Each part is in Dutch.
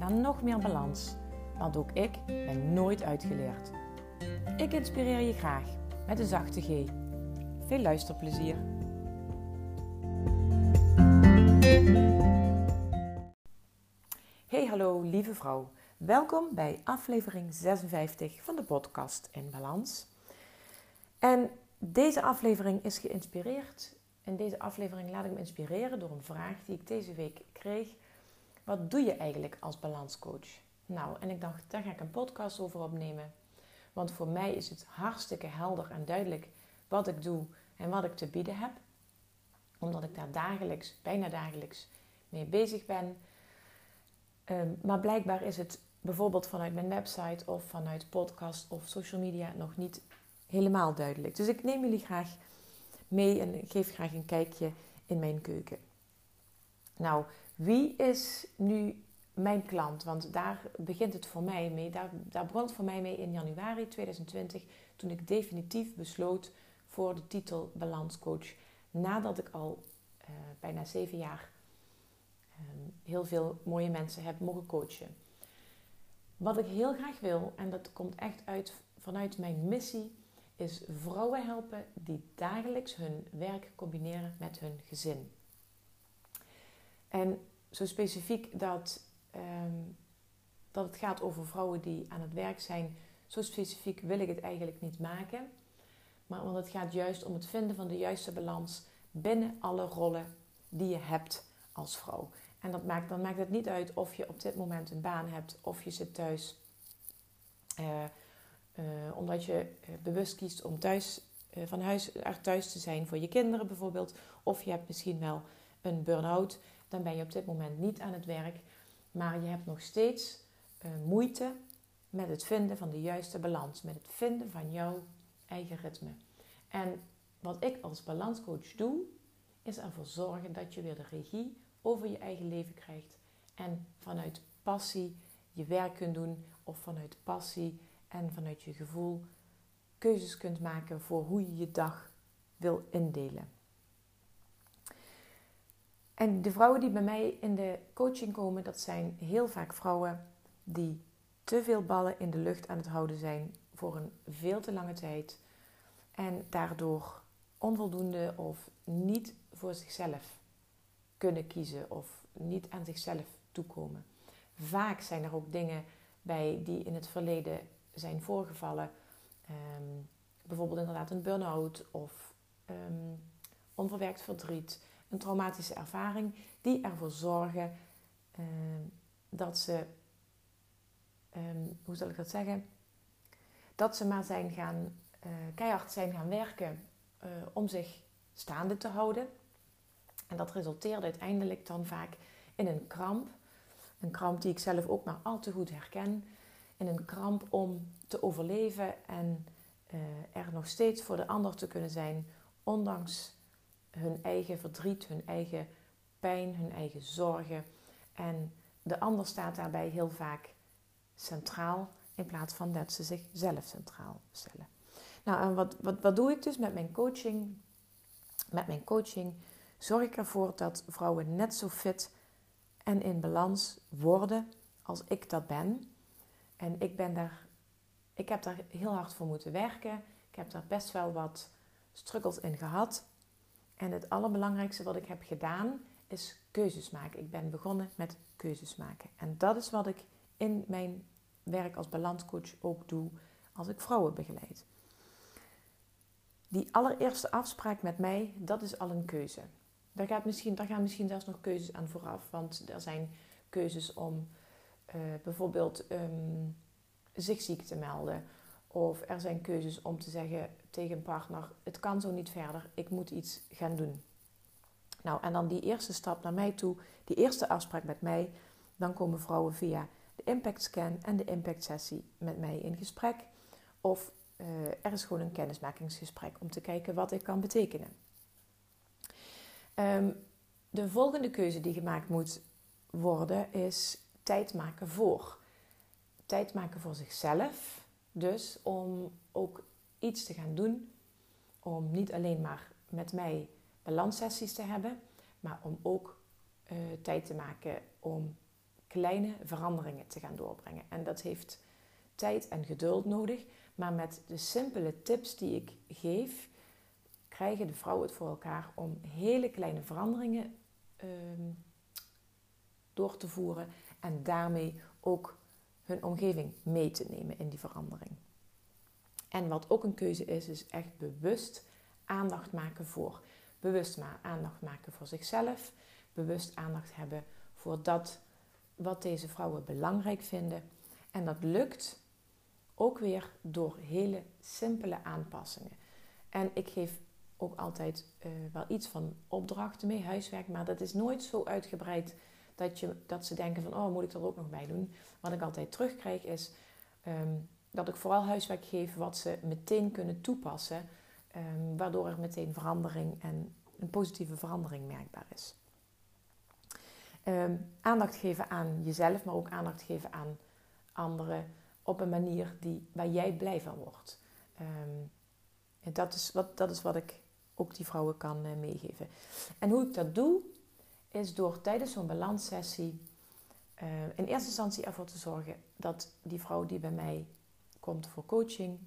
naar nog meer balans. Want ook ik ben nooit uitgeleerd. Ik inspireer je graag met een zachte G. Veel luisterplezier. Hey hallo lieve vrouw. Welkom bij aflevering 56 van de podcast In Balans. En deze aflevering is geïnspireerd. In deze aflevering laat ik me inspireren door een vraag die ik deze week kreeg wat doe je eigenlijk als balanscoach? Nou, en ik dacht, daar ga ik een podcast over opnemen. Want voor mij is het hartstikke helder en duidelijk wat ik doe en wat ik te bieden heb. Omdat ik daar dagelijks, bijna dagelijks mee bezig ben. Um, maar blijkbaar is het bijvoorbeeld vanuit mijn website of vanuit podcast of social media nog niet helemaal duidelijk. Dus ik neem jullie graag mee en geef graag een kijkje in mijn keuken. Nou, wie is nu mijn klant? Want daar begint het voor mij mee. Daar, daar begon het voor mij mee in januari 2020, toen ik definitief besloot voor de titel balanscoach. Nadat ik al uh, bijna zeven jaar um, heel veel mooie mensen heb mogen coachen. Wat ik heel graag wil, en dat komt echt uit vanuit mijn missie, is vrouwen helpen die dagelijks hun werk combineren met hun gezin. En zo specifiek dat, um, dat het gaat over vrouwen die aan het werk zijn, zo specifiek wil ik het eigenlijk niet maken. Maar want het gaat juist om het vinden van de juiste balans binnen alle rollen die je hebt als vrouw. En dat maakt, dan maakt het niet uit of je op dit moment een baan hebt of je zit thuis. Uh, uh, omdat je uh, bewust kiest om thuis, van huis uit thuis te zijn voor je kinderen bijvoorbeeld. Of je hebt misschien wel een burn-out dan ben je op dit moment niet aan het werk. Maar je hebt nog steeds uh, moeite met het vinden van de juiste balans. Met het vinden van jouw eigen ritme. En wat ik als balanscoach doe, is ervoor zorgen dat je weer de regie over je eigen leven krijgt. En vanuit passie je werk kunt doen. Of vanuit passie en vanuit je gevoel keuzes kunt maken voor hoe je je dag wil indelen. En de vrouwen die bij mij in de coaching komen, dat zijn heel vaak vrouwen die te veel ballen in de lucht aan het houden zijn voor een veel te lange tijd. En daardoor onvoldoende of niet voor zichzelf kunnen kiezen of niet aan zichzelf toekomen. Vaak zijn er ook dingen bij die in het verleden zijn voorgevallen. Um, bijvoorbeeld inderdaad een burn-out of um, onverwerkt verdriet een traumatische ervaring, die ervoor zorgen uh, dat ze, um, hoe zal ik dat zeggen, dat ze maar zijn gaan, uh, keihard zijn gaan werken uh, om zich staande te houden. En dat resulteerde uiteindelijk dan vaak in een kramp. Een kramp die ik zelf ook maar al te goed herken. In een kramp om te overleven en er nog steeds voor de ander te kunnen zijn, ondanks hun eigen verdriet, hun eigen pijn, hun eigen zorgen. En de ander staat daarbij heel vaak centraal in plaats van dat ze zichzelf centraal stellen. Nou, en wat, wat, wat doe ik dus met mijn coaching? Met mijn coaching zorg ik ervoor dat vrouwen net zo fit en in balans worden als ik dat ben. En ik ben daar, ik heb daar heel hard voor moeten werken. Ik heb daar best wel wat struggles in gehad. En het allerbelangrijkste wat ik heb gedaan is keuzes maken. Ik ben begonnen met keuzes maken. En dat is wat ik in mijn werk als balanscoach ook doe als ik vrouwen begeleid. Die allereerste afspraak met mij, dat is al een keuze. Daar, gaat misschien, daar gaan misschien zelfs nog keuzes aan vooraf. Want er zijn keuzes om uh, bijvoorbeeld um, zich ziek te melden of er zijn keuzes om te zeggen tegen een partner: het kan zo niet verder, ik moet iets gaan doen. Nou, en dan die eerste stap naar mij toe, die eerste afspraak met mij, dan komen vrouwen via de impact scan en de impact sessie met mij in gesprek. Of uh, er is gewoon een kennismakingsgesprek om te kijken wat ik kan betekenen. Um, de volgende keuze die gemaakt moet worden is tijd maken voor. Tijd maken voor zichzelf. Dus om ook iets te gaan doen. Om niet alleen maar met mij balanssessies te hebben, maar om ook uh, tijd te maken om kleine veranderingen te gaan doorbrengen. En dat heeft tijd en geduld nodig. Maar met de simpele tips die ik geef, krijgen de vrouwen het voor elkaar om hele kleine veranderingen um, door te voeren en daarmee ook hun omgeving mee te nemen in die verandering. En wat ook een keuze is, is echt bewust aandacht maken voor. Bewust maar aandacht maken voor zichzelf. Bewust aandacht hebben voor dat wat deze vrouwen belangrijk vinden. En dat lukt ook weer door hele simpele aanpassingen. En ik geef ook altijd uh, wel iets van opdrachten mee, huiswerk, maar dat is nooit zo uitgebreid dat, je, dat ze denken van, oh, moet ik er ook nog bij doen? Wat ik altijd terugkrijg is um, dat ik vooral huiswerk geef wat ze meteen kunnen toepassen, um, waardoor er meteen verandering en een positieve verandering merkbaar is. Um, aandacht geven aan jezelf, maar ook aandacht geven aan anderen op een manier die, waar jij blij van wordt. en dat is, wat, dat is wat ik ook die vrouwen kan uh, meegeven. En hoe ik dat doe, is door tijdens zo'n balanssessie uh, in eerste instantie ervoor te zorgen dat die vrouw die bij mij komt voor coaching,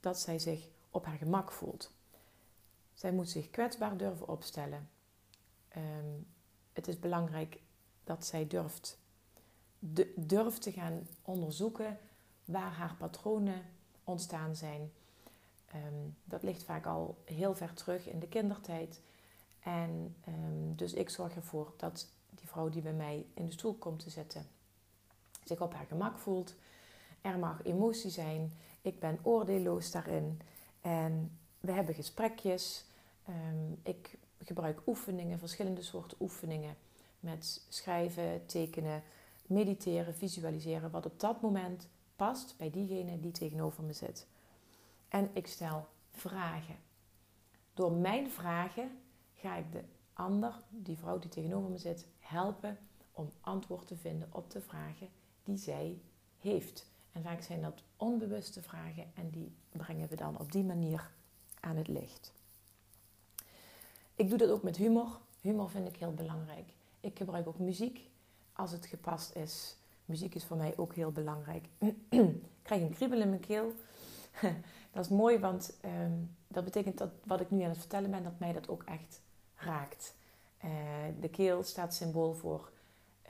dat zij zich op haar gemak voelt. Zij moet zich kwetsbaar durven opstellen. Um, het is belangrijk dat zij durft, de, durft te gaan onderzoeken waar haar patronen ontstaan zijn. Um, dat ligt vaak al heel ver terug in de kindertijd. En um, dus ik zorg ervoor dat die vrouw die bij mij in de stoel komt te zitten, zich op haar gemak voelt. Er mag emotie zijn. Ik ben oordeelloos daarin. En we hebben gesprekjes. Um, ik gebruik oefeningen, verschillende soorten oefeningen. Met schrijven, tekenen, mediteren, visualiseren. Wat op dat moment past bij diegene die tegenover me zit. En ik stel vragen. Door mijn vragen ga ik de ander, die vrouw die tegenover me zit, helpen om antwoord te vinden op de vragen die zij heeft. En vaak zijn dat onbewuste vragen en die brengen we dan op die manier aan het licht. Ik doe dat ook met humor. Humor vind ik heel belangrijk. Ik gebruik ook muziek als het gepast is. Muziek is voor mij ook heel belangrijk. ik krijg een kriebel in mijn keel. dat is mooi, want um, dat betekent dat wat ik nu aan het vertellen ben, dat mij dat ook echt raakt. Uh, de keel staat symbool voor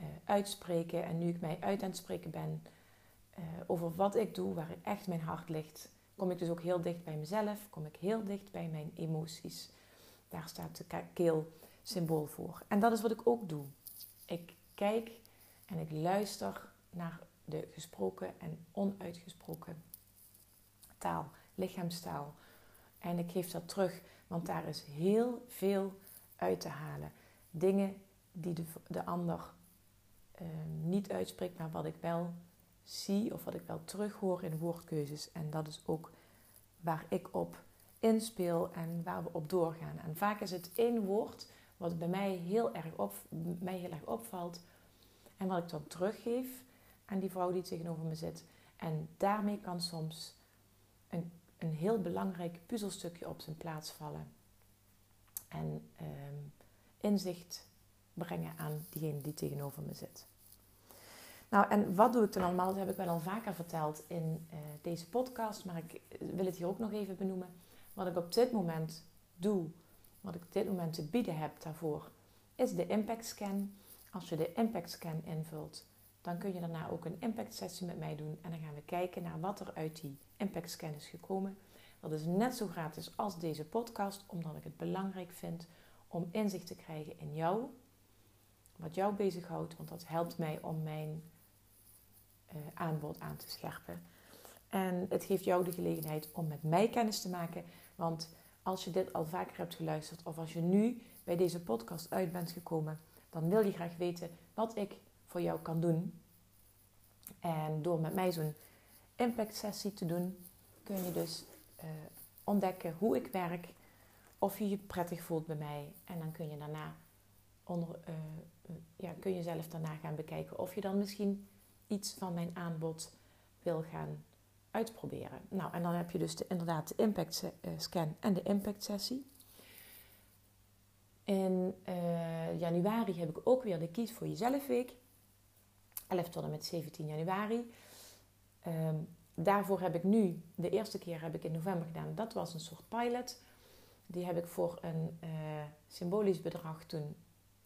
uh, uitspreken. En nu ik mij uit aan het spreken ben uh, over wat ik doe, waar echt mijn hart ligt, kom ik dus ook heel dicht bij mezelf, kom ik heel dicht bij mijn emoties. Daar staat de keel symbool voor. En dat is wat ik ook doe. Ik kijk en ik luister naar de gesproken en onuitgesproken taal, lichaamstaal. En ik geef dat terug, want daar is heel veel uit te halen. Dingen die de, de ander uh, niet uitspreekt, maar wat ik wel zie of wat ik wel terughoor in woordkeuzes. En dat is ook waar ik op inspeel en waar we op doorgaan. En vaak is het één woord wat bij mij heel erg, op, mij heel erg opvalt en wat ik dan teruggeef aan die vrouw die tegenover me zit. En daarmee kan soms een, een heel belangrijk puzzelstukje op zijn plaats vallen. En ehm, inzicht brengen aan diegene die tegenover me zit. Nou, en wat doe ik dan allemaal? Dat heb ik wel al vaker verteld in uh, deze podcast, maar ik wil het hier ook nog even benoemen. Wat ik op dit moment doe, wat ik op dit moment te bieden heb daarvoor, is de Impact Scan. Als je de Impact Scan invult, dan kun je daarna ook een impact sessie met mij doen. En dan gaan we kijken naar wat er uit die impact scan is gekomen. Dat is net zo gratis als deze podcast, omdat ik het belangrijk vind om inzicht te krijgen in jou, wat jou bezighoudt, want dat helpt mij om mijn uh, aanbod aan te scherpen. En het geeft jou de gelegenheid om met mij kennis te maken, want als je dit al vaker hebt geluisterd of als je nu bij deze podcast uit bent gekomen, dan wil je graag weten wat ik voor jou kan doen. En door met mij zo'n impact sessie te doen, kun je dus uh, ontdekken hoe ik werk, of je je prettig voelt bij mij. En dan kun je daarna onder, uh, ja, kun je zelf daarna gaan bekijken of je dan misschien iets van mijn aanbod wil gaan uitproberen. Nou, en dan heb je dus de, inderdaad de impact scan en de impact sessie. In januari heb ik ook weer de Kies voor Jezelf Week. 11 tot en met 17 januari. Um, daarvoor heb ik nu, de eerste keer heb ik in november gedaan. Dat was een soort pilot. Die heb ik voor een uh, symbolisch bedrag toen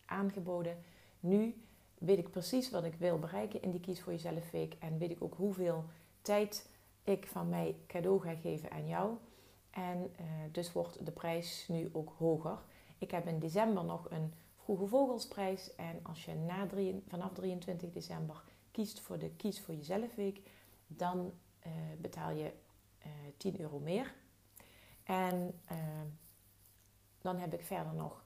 aangeboden. Nu weet ik precies wat ik wil bereiken in die Kies voor Jezelf Week. En weet ik ook hoeveel tijd ik van mij cadeau ga geven aan jou. En uh, dus wordt de prijs nu ook hoger. Ik heb in december nog een Vroege Vogelsprijs. En als je na vanaf 23 december kiest voor de Kies voor Jezelf Week, dan uh, betaal je uh, eh, 10 euro meer. En uh, dan heb ik verder nog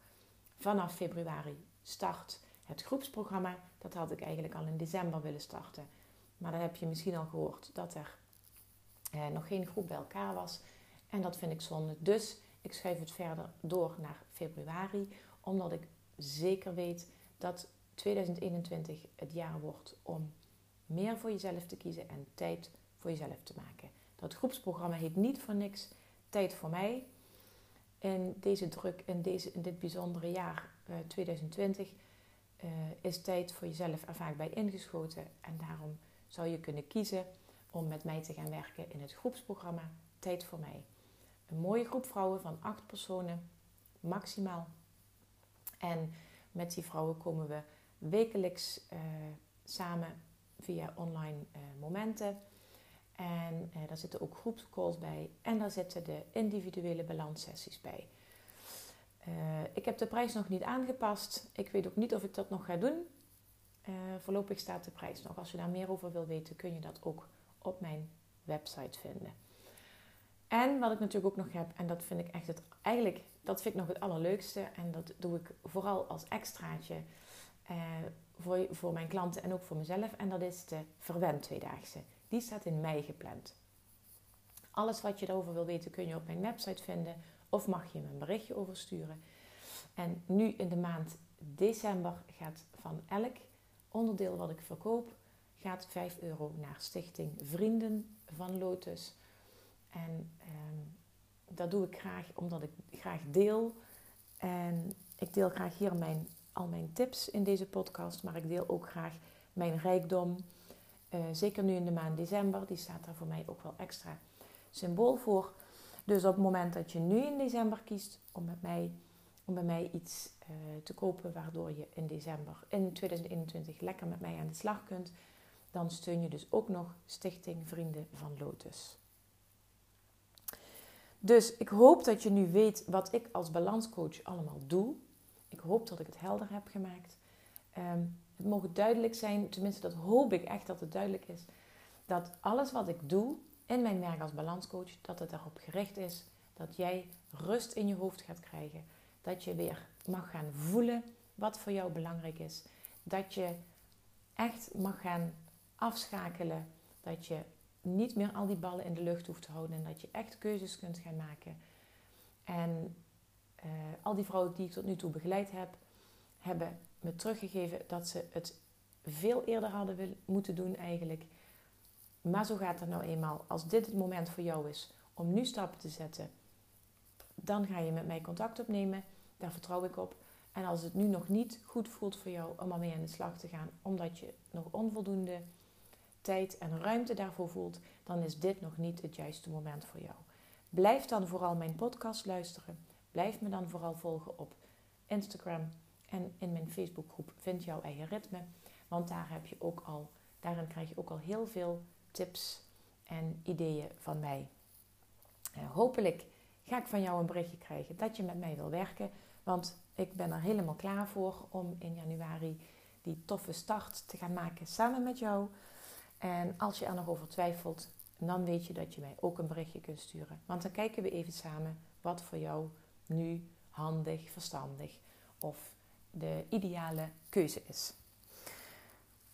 vanaf februari start het groepsprogramma. Dat had ik eigenlijk al in december willen starten. Maar dan heb je misschien al gehoord dat er nog geen groep bij elkaar was. En dat vind ik zonde. Dus ik schuif het verder door naar februari, omdat ik zeker weet dat 2021 het jaar wordt om meer voor jezelf te kiezen en tijd jezelf te maken. Dat groepsprogramma heet niet voor niks Tijd voor mij. In deze druk, in, deze, in dit bijzondere jaar uh, 2020, uh, is tijd voor jezelf er vaak bij ingeschoten. En daarom zou je kunnen kiezen om met mij te gaan werken in het groepsprogramma Tijd voor mij. Een mooie groep vrouwen van acht personen, maximaal. En met die vrouwen komen we wekelijks uh, samen via online momenten. En uh, daar zitten ook groepscalls bij. En daar zitten de individuele balanssessies bij. ik heb de prijs nog niet aangepast. Ik weet ook niet of ik dat nog ga doen. voorlopig staat de prijs nog. Als je daar meer over wil weten, kun je dat ook op mijn website vinden. En wat ik natuurlijk ook nog heb, en dat vind ik echt het, eigenlijk, dat vind ik nog het allerleukste. En dat doe ik vooral als extraatje eh, voor, voor mijn klanten en ook voor mezelf. En dat is de Verwend Tweedaagse. Die staat in mei gepland. Alles wat je daarover wil weten kun je op mijn website vinden. Of mag je me een berichtje oversturen. En nu in de maand december gaat van elk onderdeel wat ik verkoop, gaat 5 euro naar Stichting Vrienden van Lotus. En ehm, dat doe ik graag omdat ik graag deel. En ik deel graag hier mijn, al mijn tips in deze podcast, maar ik deel ook graag mijn rijkdom. Uh, zeker nu in de maand december, die staat daar voor mij ook wel extra symbool voor. Dus op het moment dat je nu in december kiest om, met mij, om bij mij iets uh, te kopen, waardoor je in december in 2021 lekker met mij aan de slag kunt, dan steun je dus ook nog Stichting Vrienden van Lotus. Dus ik hoop dat je nu weet wat ik als balanscoach allemaal doe. Ik hoop dat ik het helder heb gemaakt. Um, het mogen duidelijk zijn, tenminste dat hoop ik echt dat het duidelijk is, dat alles wat ik doe in mijn werk als balanscoach, dat het erop gericht is dat jij rust in je hoofd gaat krijgen. Dat je weer mag gaan voelen wat voor jou belangrijk is. Dat je echt mag gaan afschakelen. Dat je niet meer al die ballen in de lucht hoeft te houden en dat je echt keuzes kunt gaan maken. En uh, al die vrouwen die ik tot nu toe begeleid heb, hebben me teruggegeven dat ze het veel eerder hadden wil, moeten doen eigenlijk. Maar zo gaat het nou eenmaal. Als dit het moment voor jou is om nu stappen te zetten, dan ga je met mij contact opnemen. Daar vertrouw ik op. En als het nu nog niet goed voelt voor jou om ermee aan de slag te gaan, omdat je nog onvoldoende tijd en ruimte daarvoor voelt, dan is dit nog niet het juiste moment voor jou. Blijf dan vooral mijn podcast luisteren. Blijf me dan vooral volgen op Instagram en in mijn Facebookgroep Vind jouw eigen ritme. Want daar heb je ook al, daarin krijg je ook al heel veel tips en ideeën van mij. Uh, hopelijk ga ik van jou een berichtje krijgen dat je met mij wil werken. Want ik ben er helemaal klaar voor om in januari die toffe start te gaan maken samen met jou. En als je er nog over twijfelt, dan weet je dat je mij ook een berichtje kunt sturen. Want dan kijken we even samen wat voor jou nu handig, verstandig of de ideale keuze is.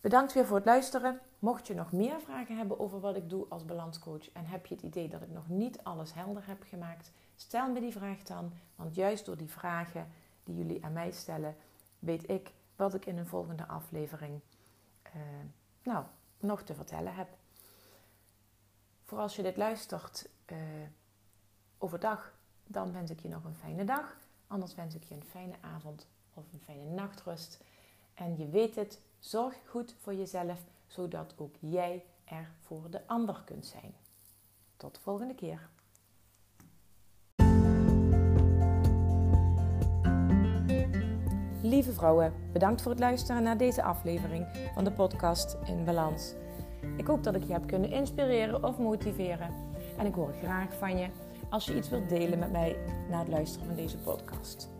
Bedankt weer voor het luisteren. Mocht je nog meer vragen hebben over wat ik doe als balanscoach en heb je het idee dat ik nog niet alles helder heb gemaakt, stel me die vraag dan. Want juist door die vragen die jullie aan mij stellen, weet ik wat ik in een volgende aflevering uh, nou, nog te vertellen heb. Voor als je dit luistert uh, overdag, dan wens ik je nog een fijne dag. Anders wens ik je een fijne avond of een fijne nachtrust. En je weet het, zorg goed voor jezelf, zodat ook jij er voor de ander kunt zijn. Tot de volgende keer. Lieve vrouwen, bedankt voor het luisteren naar deze aflevering van de podcast In Balans. Ik hoop dat ik je heb kunnen inspireren of motiveren. En ik hoor graag van je als je iets wilt delen met mij na het luisteren van deze podcast.